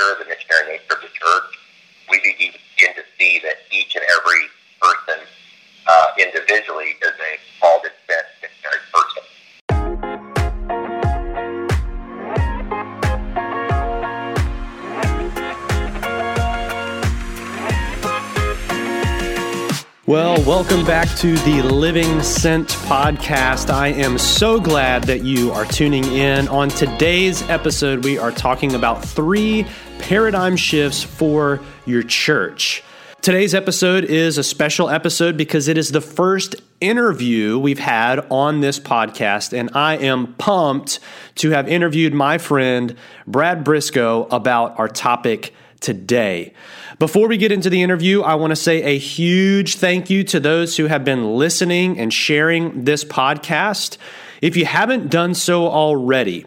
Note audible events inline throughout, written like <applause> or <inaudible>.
recapture the missionary nature of the church, we begin to see that each and every person uh, individually is a called and sent missionary person. Well, welcome back to the Living Sent podcast. I am so glad that you are tuning in. On today's episode, we are talking about three paradigm shifts for your church. Today's episode is a special episode because it is the first interview we've had on this podcast, and I am pumped to have interviewed my friend Brad Brisco about our topic today. Before we get into the interview, I want to say a huge thank you to those who have been listening and sharing this podcast. If you haven't done so already,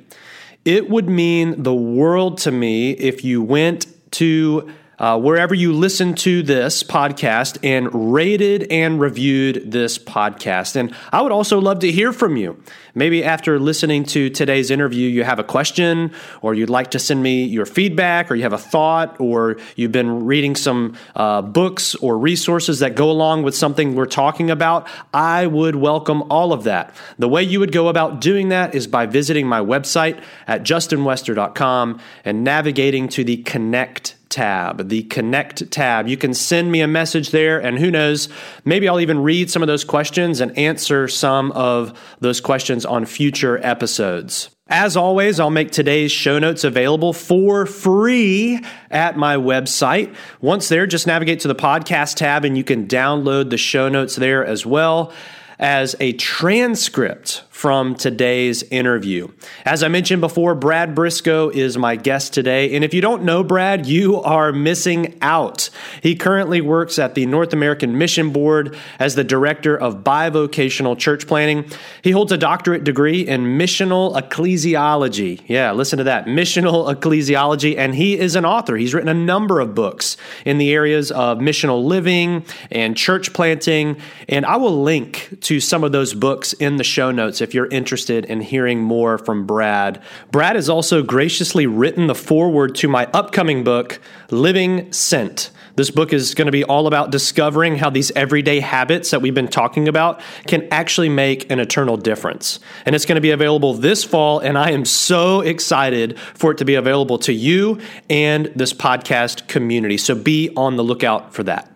it would mean the world to me if you went to uh, wherever you listen to this podcast and rated and reviewed this podcast. And I would also love to hear from you. Maybe after listening to today's interview, you have a question, or you'd like to send me your feedback, or you have a thought, or you've been reading some uh, books or resources that go along with something we're talking about. I would welcome all of that. The way you would go about doing that is by visiting my website at justinwester.com and navigating to the Connect tab, the Connect tab. You can send me a message there, and who knows, maybe I'll even read some of those questions and answer some of those questions on future episodes. As always, I'll make today's show notes available for free at my website. Once there, just navigate to the podcast tab and you can download the show notes there as well as a transcript from today's interview. As I mentioned before, Brad Brisco is my guest today. And if you don't know Brad, you are missing out. He currently works at the North American Mission Board as the director of bivocational church planting. He holds a doctorate degree in missional ecclesiology. Yeah, listen to that missional ecclesiology. And he is an author. He's written a number of books in the areas of missional living and church planting. And I will link to some of those books in the show notes if you're interested in hearing more from Brad. Brad has also graciously written the foreword to my upcoming book, Living Sent. This book is going to be all about discovering how these everyday habits that we've been talking about can actually make an eternal difference. And it's going to be available this fall, and I am so excited for it to be available to you and this podcast community. So be on the lookout for that.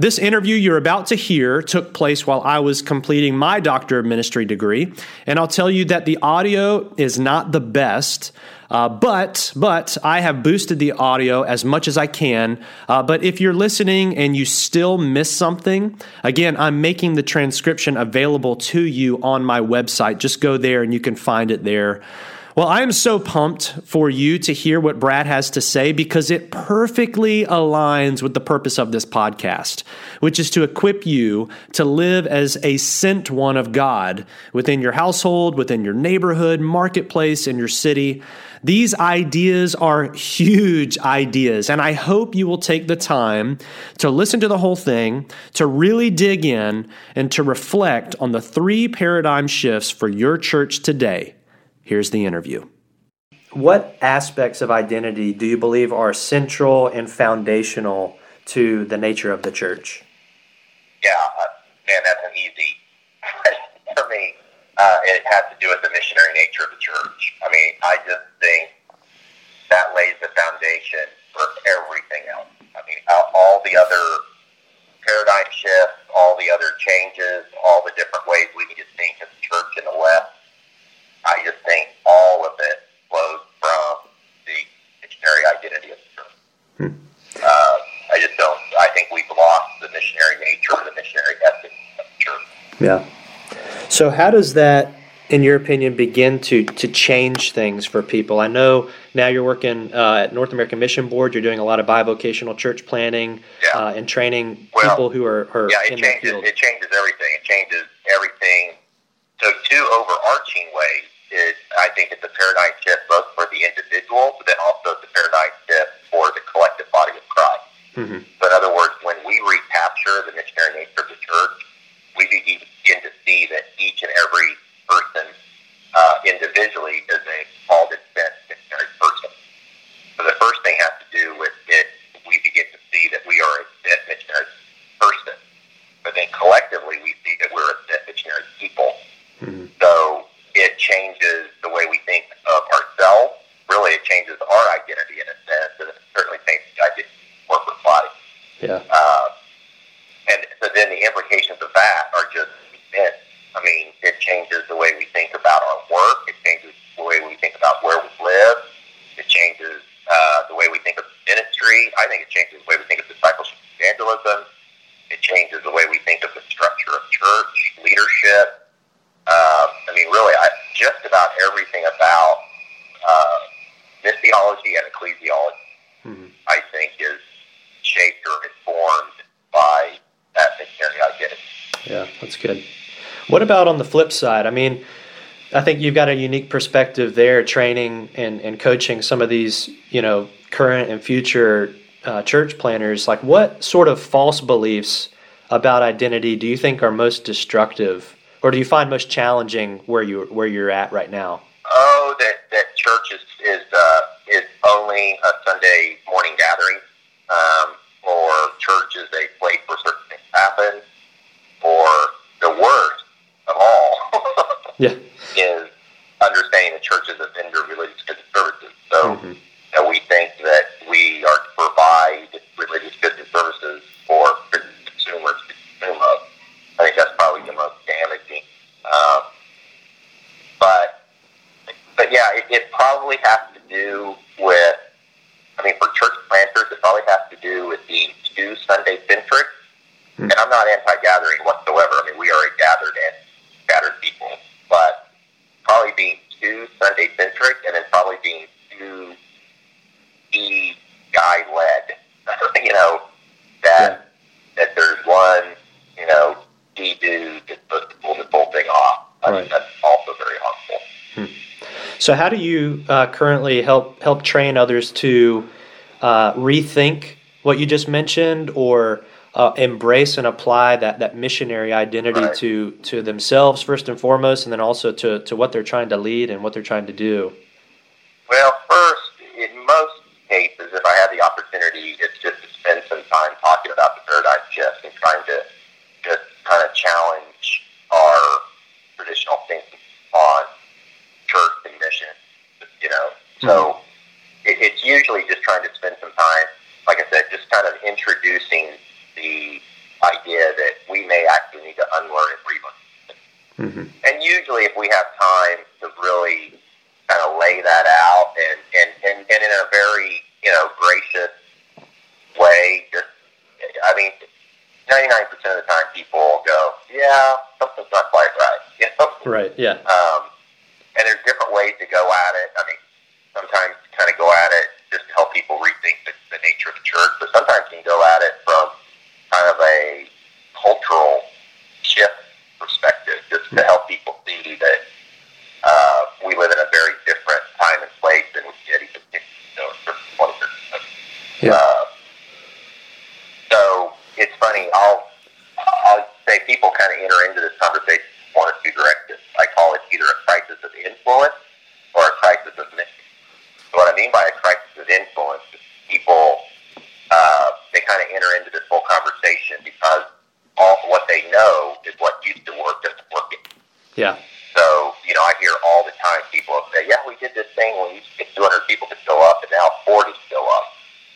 This interview you're about to hear took place while I was completing my Doctor of Ministry degree, and I'll tell you that the audio is not the best. Uh, but but I have boosted the audio as much as I can. Uh, but if you're listening and you still miss something, again, I'm making the transcription available to you on my website. Just go there and you can find it there. Well, I am so pumped for you to hear what Brad has to say because it perfectly aligns with the purpose of this podcast, which is to equip you to live as a sent one of God within your household, within your neighborhood, marketplace, in your city. These ideas are huge ideas, and I hope you will take the time to listen to the whole thing, to really dig in, and to reflect on the three paradigm shifts for your church today Here's the interview. What aspects of identity do you believe are central and foundational to the nature of the church? Yeah, uh, man, that's an easy for me. Uh, it has to do with the missionary nature of the church. I mean, I just think that lays the foundation for everything else. I mean, all the other paradigm shifts, all the other changes, all the different ways we need to think as a church in the West I just think all of it flows from the missionary identity of the church. Hmm. Uh, I just don't. I think we've lost the missionary nature, the missionary ethic of the church. Yeah. So how does that, in your opinion, begin to to change things for people? I know now you're working uh, at North American Mission Board. You're doing a lot of bivocational church planting yeah. uh, and training well, people who are, are yeah. It changes. It changes everything. It changes everything. So two overarching ways is I think it's a paradigm shift both for the individual, but then also it's a paradigm shift for the collective body of Christ. Mm-hmm. So in other words, when we recapture the missionary nature of the church, we begin to see that each and every person uh, individually is a called and sent missionary person. So the first thing has to do changes our identity in a sense, and it certainly changes the identity of corporate life. Yeah. Uh, and so then the implications of that are just immense. I mean, it changes the way we think about our work. It changes the way we think about where we live. It changes uh, the way we think of ministry. I think it changes the way we think of discipleship evangelism. It changes the way we think of the structure of church, leadership. Uh, I mean, really, I, just about everything about uh, missiology and ecclesiology, Mhm. I think, is shaped or informed by that missionary identity. Yeah, that's good. What about on the flip side? I mean, I think you've got a unique perspective there, training and, and coaching some of these, you know, current and future uh, church planters. Like, what sort of false beliefs about identity do you think are most destructive, or do you find most challenging where you where you're at right now? Oh, that that church is is uh, is only a Sunday morning gathering, um, or church is a place where certain things happen, or the worst of all Yeah. is understanding the church is a vendor religious goods and services. So Mhm. that we think that we are to provide religious goods and services for consumers to consume of. I think that's probably the most damaging. Um, but but yeah, it, it probably has to do with. I mean, for church planters, it probably has to do with being too Sunday centric. Hmm. And I'm not anti-gathering whatsoever. I mean, we are a gathered and scattered people, but probably being too Sunday centric, and then probably being too e guy led. you know that that there's one you know D dude that's supposed to pull this whole thing off. I Right. think that's also very harmful. So, how do you uh, currently help help train others to uh, rethink what you just mentioned, or uh, embrace and apply that, that missionary identity Right. to to themselves first and foremost, and then also to, to what they're trying to lead and what they're trying to do? Well, first, in most cases, if I had the opportunity, it's just to spend some time talking about the paradigm shift and trying to just kind of challenge our traditional thinking on church and mission. You know, so it, it's usually just trying to spend some time, like I said, just kind of introducing the idea that we may actually need to unlearn and relearn. Mm-hmm. And usually, if we have time to really kind of lay that out and, and, and, and in a very, you know, gracious way, just, I mean, 99% of the time people go, yeah, something's not quite right. <laughs> You know? Right. Yeah. Um, and there's different ways to go at it. I mean, sometimes you kind of go at it just to help people rethink the, the nature of the church, but sometimes you can go at it from kind of a cultural shift perspective, just to help people see that uh, we live in a very different time and place than we did even you know, for 20 years ago. Yeah. Uh, so it's funny. I'll I'll say people kind of enter into this conversation in one or two directions. I call it either a crisis of influence or a crisis of mission. So what I mean by a crisis of influence is people uh, they kind of enter into this whole conversation because all what they know is what used to work doesn't work anymore. Yeah. So, you know, I hear all the time people say, yeah, we did this thing when we used to get 200 people to show up, and now 40 show up.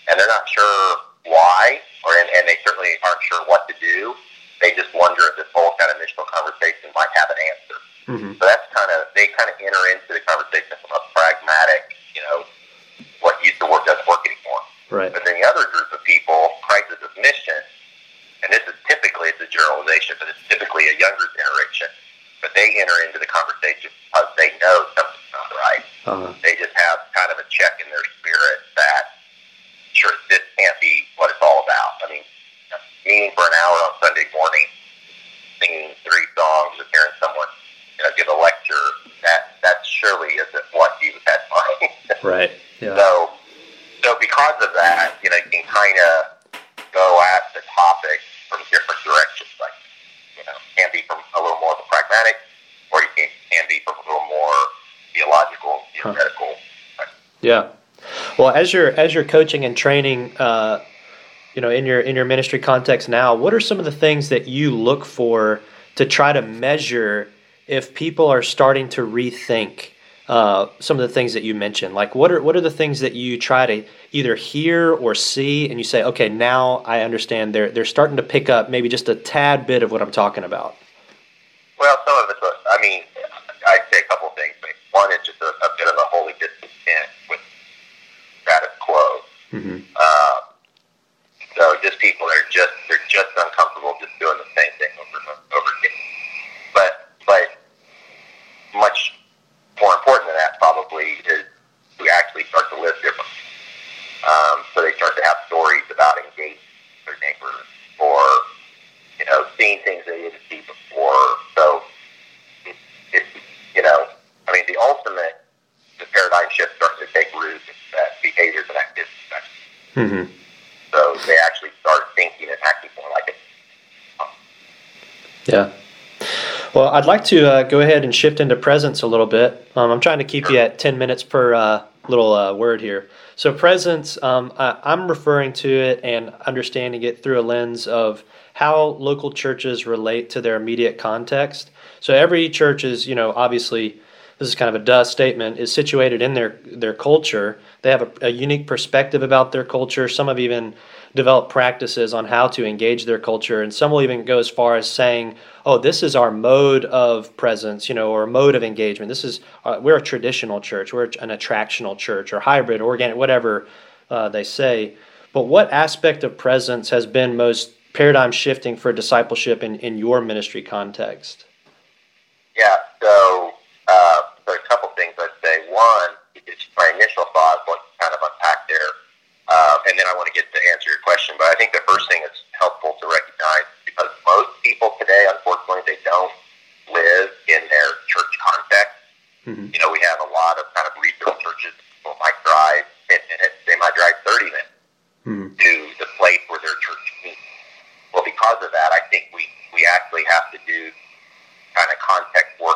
And they're not sure why, or and, and they certainly aren't sure what to do. They just wonder if this whole kind of initial conversation might have an answer. Mm-hmm. So that's kind of, they kind of enter into the conversation Yeah. Well, as you're as you're coaching and training, uh, you know, in your in your ministry context now, what are some of the things that you look for to try to measure if people are starting to rethink uh, some of the things that you mentioned? Like, what are what are the things that you try to either hear or see, and you say, okay, now I understand. They're they're starting to pick up maybe just a tad bit of what I'm talking about. Well, some of it's Mm-hmm. Uh, so just people are just they're just uncomfortable just doing the same Well, I'd like to uh, go ahead and shift into presence a little bit. Um, I'm trying to keep you at 10 minutes per uh, little uh, word here. So, presence, um, I, am referring to it and understanding it through a lens of how local churches relate to their immediate context. So, every church is, you know, obviously this is kind of a duh statement, is situated in their, their culture. They have a, a unique perspective about their culture. Some have even developed practices on how to engage their culture. And some will even go as far as saying, oh, this is our mode of presence, you know, or mode of engagement. This is, uh, we're a traditional church, we're an attractional church, or hybrid, organic, whatever uh, they say. But what aspect of presence has been most paradigm shifting for discipleship in, in your ministry context? Yeah, so uh, or a couple things I'd say. One is my initial thought, what kind of unpack there, uh, and then I want to get to answer your question. But I think the first thing that's helpful to recognize because most people today, unfortunately, they don't live in their church context. Mm-hmm. You know, we have a lot of kind of regional churches. People might drive 10 minutes, they might drive 30 minutes mm-hmm. to the place where their church meets. Well, because of that, I think we, we actually have to do kind of context work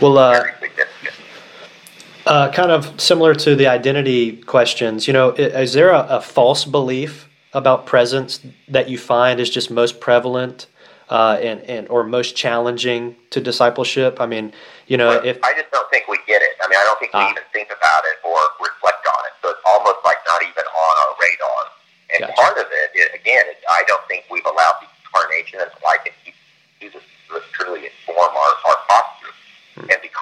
Well, uh, uh, kind of similar to the identity questions, you know, is there a, a false belief about presence that you find is just most prevalent uh, and, and or most challenging to discipleship? I mean, you know, well, if I just don't think we get it. I mean, I don't think we ah. even think about it or reflect on it. So it's almost like not even on our radar. And gotcha. part of it, is, again, is I don't think we've allowed the incarnation and life Jesus to truly inform our, our posture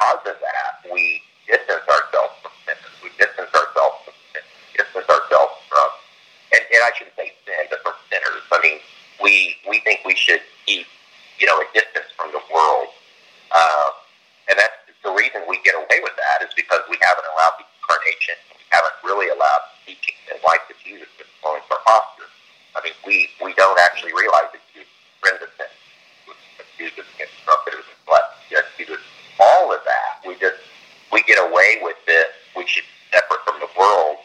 because of that, we distance ourselves from sinners. We distance ourselves from sin, distance ourselves from, and, and I shouldn't say sin, but from sinners. I mean, we we think we should keep, you know, a distance from the world. Uh, and that's the reason we get away with that is because we haven't allowed the incarnation. We haven't really allowed teaching and life of Jesus to influence our posture. I mean, we, we don't actually realize that Jesus friends of sin. Jesus instructed us in flesh. Yes, Jesus. All of that, we just we get away with this. We should be separate from the world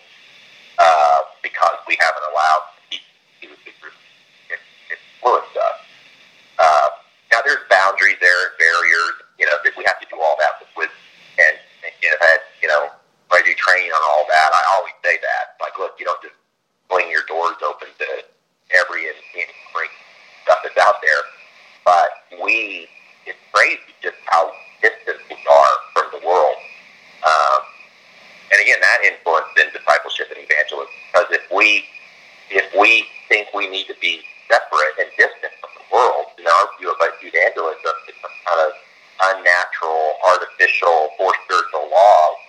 uh, because we haven't allowed Jesus to influence us. Uh, now, there's boundaries there, barriers. You know, that we have to do all that with, with and, and you know, had, you know, when I do training on all that, I always say that. Like, look, you don't just fling your doors open to every and any great stuff that's out there. But we, it's crazy just how distant we are from the world. Um, and again, that influenced in discipleship and evangelism. Because if we, if we think we need to be separate and distant from the world. In our view of evangelism, it's some kind of unnatural, artificial, or spiritual laws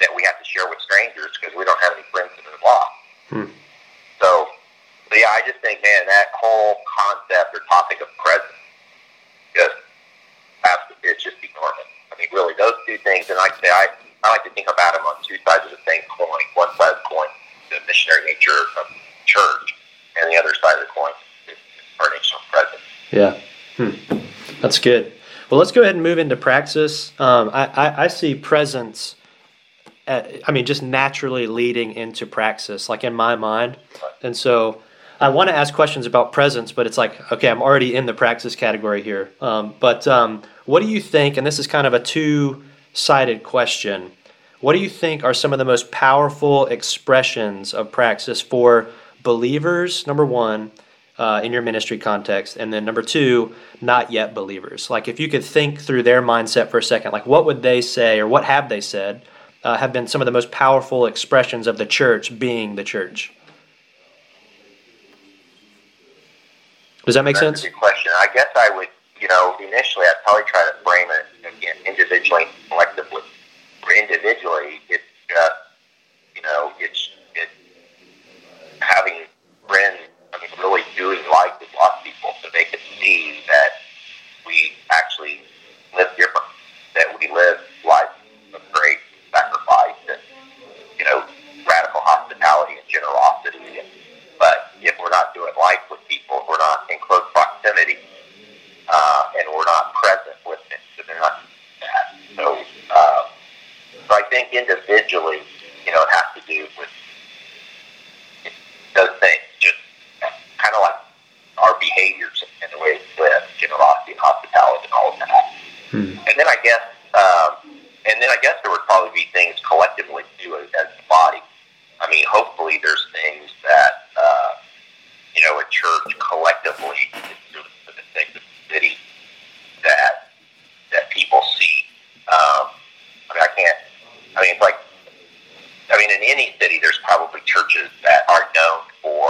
that we have to share with strangers because we don't have any friends in the law. Hmm. So, so, yeah, I just think, man, that whole concept or topic of presence just it's just enormous. I mean, really, those two things, and like I say, I, I like to think about them on two sides of the same coin. One side of the coin, the missionary nature of church, and the other side of the coin is incarnational presence. Yeah, hmm. that's good. Well, let's go ahead and move into praxis. Um, I, I, I, see presence, at, I mean, just naturally leading into praxis, like in my mind. And so I want to ask questions about presence, but it's like, okay, I'm already in the praxis category here. Um, but um, what do you think, and this is kind of a two sided question, what do you think are some of the most powerful expressions of praxis for believers, number one, uh, in your ministry context, and then number two, not yet believers. Like if you could think through their mindset for a second, like what would they say or what have they said uh, have been some of the most powerful expressions of the church being the church? Does that make That's sense? A good question. I guess I would, you know, initially I'd probably try to frame it again individually, collectively. For individually, it's just, you know, it's having friends, Doing life with lots people so they can see that we actually live different, that we live life of great sacrifice and, you know, radical hospitality and generosity. And, but if we're not doing life with people, if we're not in close proximity, uh, and we're not present with them, so they're not that. So, uh, so I think individually, you know, it has to do with those things, just kind of like our behaviors and the way we live, generosity and hospitality and all of that. Hmm. And then I guess, um, and then I guess there would probably be things collectively too as, as a body. I mean, hopefully there's things that, uh, you know, a church collectively is doing for the sake of the city that, that people see. Um, I mean, I can't, I mean, it's like I mean, in any city, there's probably churches that are known for,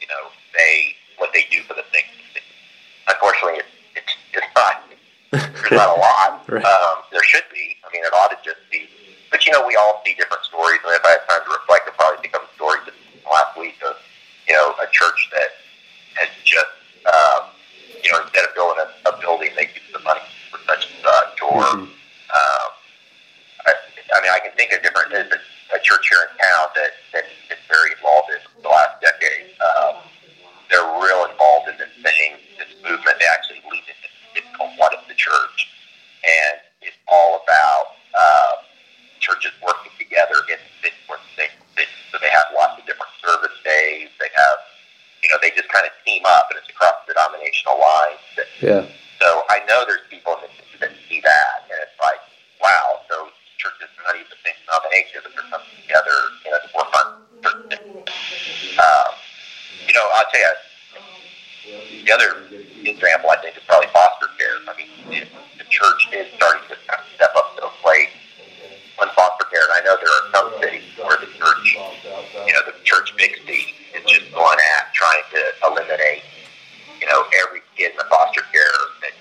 you know, they what they do for the things. Unfortunately, it's, it's, it's not. There's not a <laughs> lot. right. um, there should be. I mean, it ought to just be. But you know, we all see different stories, and if I had time to reflect, I'd probably think of a story just last week of, you know, a church that has just, um, you know, instead of building a, a building, they use the money for such and such, or. Mm-hmm. Um, I mean, I can think of different. There's a, a church here in town that that is very involved in the last decade. Um, they're real involved in this thing, this movement. They actually lead it. It's called What is the Church, and it's all about uh, churches working together in cities where they, they so they have lots of different service days. They have, you know, they just kind of team up, and it's across denominational lines. That, yeah. So I know there's people in the that see that, and it's like, wow. So churches not even the same denomination, but they're coming together you know, to work on certain things. Um, you know, I'll tell you, the other example, I think, is probably foster care. I mean, it, the church is starting to kind of step up to the plate on foster care. And I know there are some cities where the church, you know, the church big C is just going at trying to eliminate, you know, every kid in the foster care that,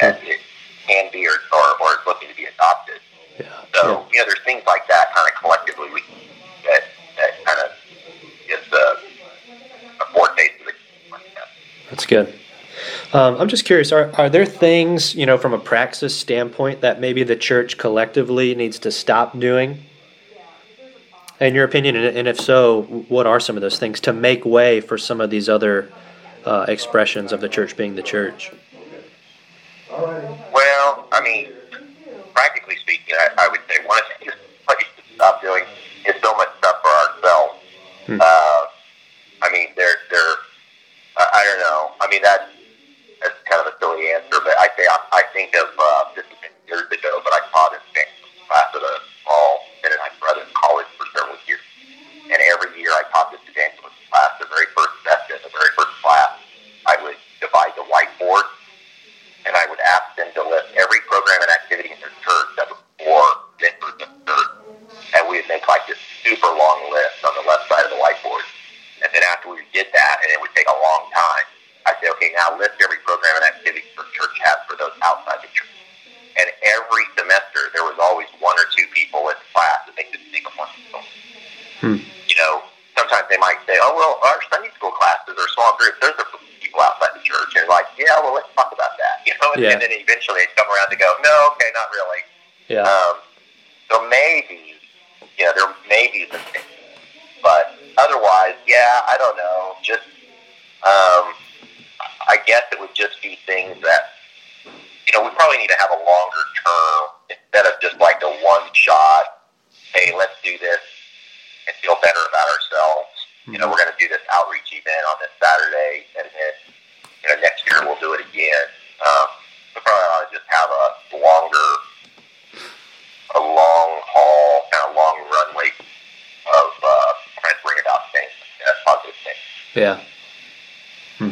that it can be or, or, or is looking to be adopted. Yeah. So, yeah. you know, there's things like that kind of collectively we, that, that kind of gives a, a foretaste of the That's good. Um, I'm just curious, are, are there things, you know, from a praxis standpoint that maybe the church collectively needs to stop doing? In your opinion, and if so, what are some of those things to make way for some of these other uh, expressions of the church being the church? Well, I mean, practically speaking, I, I would say one of the things we need to stop doing is so much stuff for ourselves. Hmm. Uh, I mean, they're, they're, I, I don't know. I mean, that's, that's kind of a silly answer, but I say, I, I think of, uh, this has been years ago, but I taught in class at a small Mennonite Brethren college for several years. And every year I taught this evangelist class, the very first session, the very first class, I would divide the whiteboard and I would ask them to list every program and activity in their church that was for members of the church. And we would make like this super long list on the left side of the whiteboard. And then after we did that, and it would take a long time, I'd say, okay, now list every program and activity the church has for those outside the church. And every semester, there was always one or two people in the class that they could think of one. Hmm. You know, sometimes they might say, oh, well, our Sunday school classes are small groups. Those are for people outside the church. And like, yeah, well, let's talk about that. You know, and, Yeah. and then eventually they'd come around to go, no, okay, not really. Yeah. Um, so maybe, you know, there may be some things. But otherwise, yeah, I don't know. Just, um, I guess it would just be things that, you know, we probably need to have a longer term instead of just like a one shot, hey, let's do this and feel better about ourselves. You know, we're going to do this outreach event on this Saturday, and then, you know, next year we'll do it again. Um, we probably ought to just have a longer, a long haul, kind of long runway of uh, trying to bring about things, uh, positive things. Yeah. Hmm.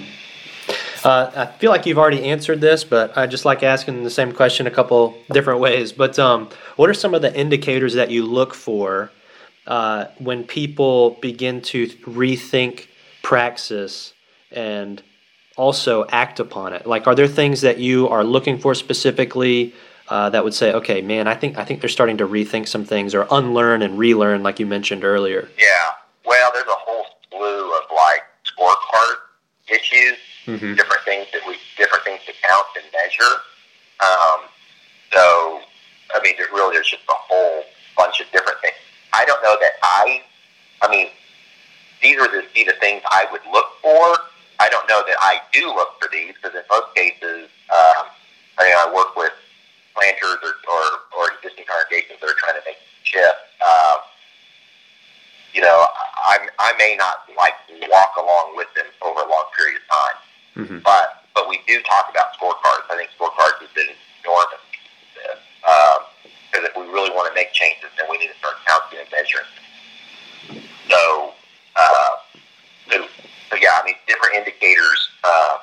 Uh, I feel like you've already answered this, but I just like asking the same question a couple different ways. But um, what are some of the indicators that you look for uh, when people begin to rethink praxis and also act upon it? Like, are there things that you are looking for specifically uh, that would say, "Okay, man, I think I think they're starting to rethink some things or unlearn and relearn," like you mentioned earlier? Yeah. Well, there's a whole slew of like scorecard issues, Mm-hmm. different things that we, different things to count and measure. Um, so, I mean, there really there's just a whole bunch of different things. I don't know that I, I mean, these are the these are things I would look for. I don't know that I do look for these because in most cases, um, I mean, I work with planters or, or, or existing congregations that are trying to make shifts. Um, you know, I, I may not like walk along with them over a long period of time, Mm-hmm. but but we do talk about scorecards. I think scorecards has been enormous. Because if we really want to make changes, then we need to start counting and measuring. So, uh, so, so yeah, I mean, different indicators uh,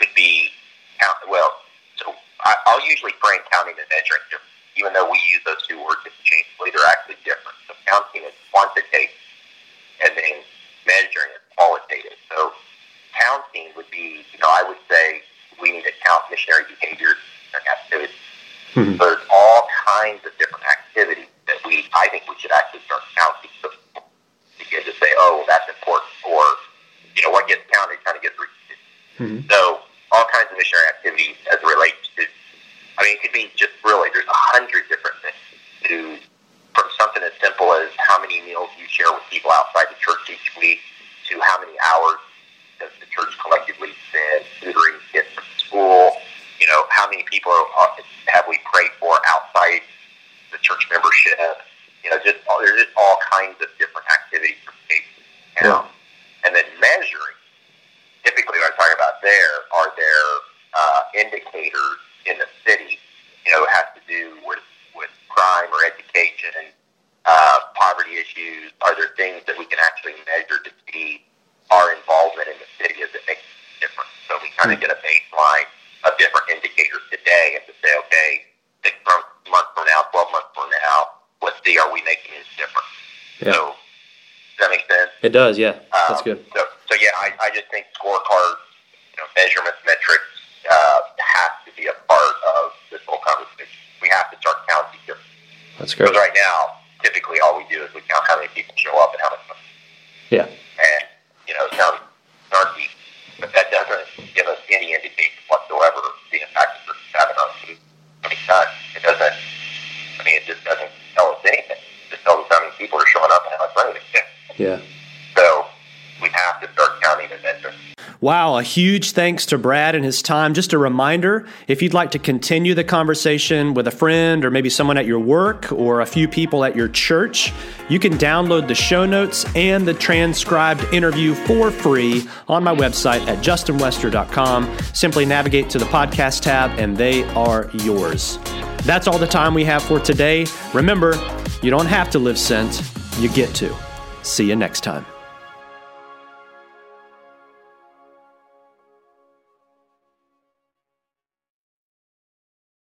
could be count. Well, so I, I'll usually frame counting and measuring even though we use those two words interchangeably. They're actually different. So counting is quantitative, and then measuring is qualitative. So counting would be, you know, I would say we need to count missionary behaviors and activities. Mhm. There's all kinds of different activities that we, I think we should actually start counting so begin to say, oh, that's important, or, you know, what gets counted kind of gets repeated. Mhm. So all kinds of missionary activities as it relates to, I mean, it could be just really, there's a hundred different things to, from something as simple as how many meals you share with people outside the church each week to how many hours does the church collectively spend tutoring kids from school, you know, how many people are, have we prayed for outside the church membership, you know, just all, there's just all kinds of different activities for kids. Yeah. And then measuring, typically what I'm talking about there are there uh, indicators in the city, you know, it has to do with, with crime or education, uh, poverty issues. Are there things that we can actually measure to see our involvement in the city as it makes a difference? see are we making it different. Yeah. So does that make sense? It does, yeah. That's Um, good. So, so yeah, I, I just think scorecard, you know, measurements, metrics uh, have to be a part of this whole conversation. We have to start counting here. That's great. Because right now, typically all we do is we count how many people show up and how much money. Yeah. And, you know, it sounds snarky, but that doesn't give us any indication whatsoever of the impact that it's having on food. I mean, not, it doesn't, I mean, it just doesn't tell us anything. It just tells us how many people are showing up and how much money they get. Yeah. So we have to start counting the metrics. Wow, a huge thanks to Brad and his time. Just a reminder if you'd like to continue the conversation with a friend or maybe someone at your work or a few people at your church, you can download the show notes and the transcribed interview for free on my website at justinwester.com. Simply navigate to the podcast tab and they are yours. That's all the time we have for today. Remember, you don't have to live sent, you get to. See you next time.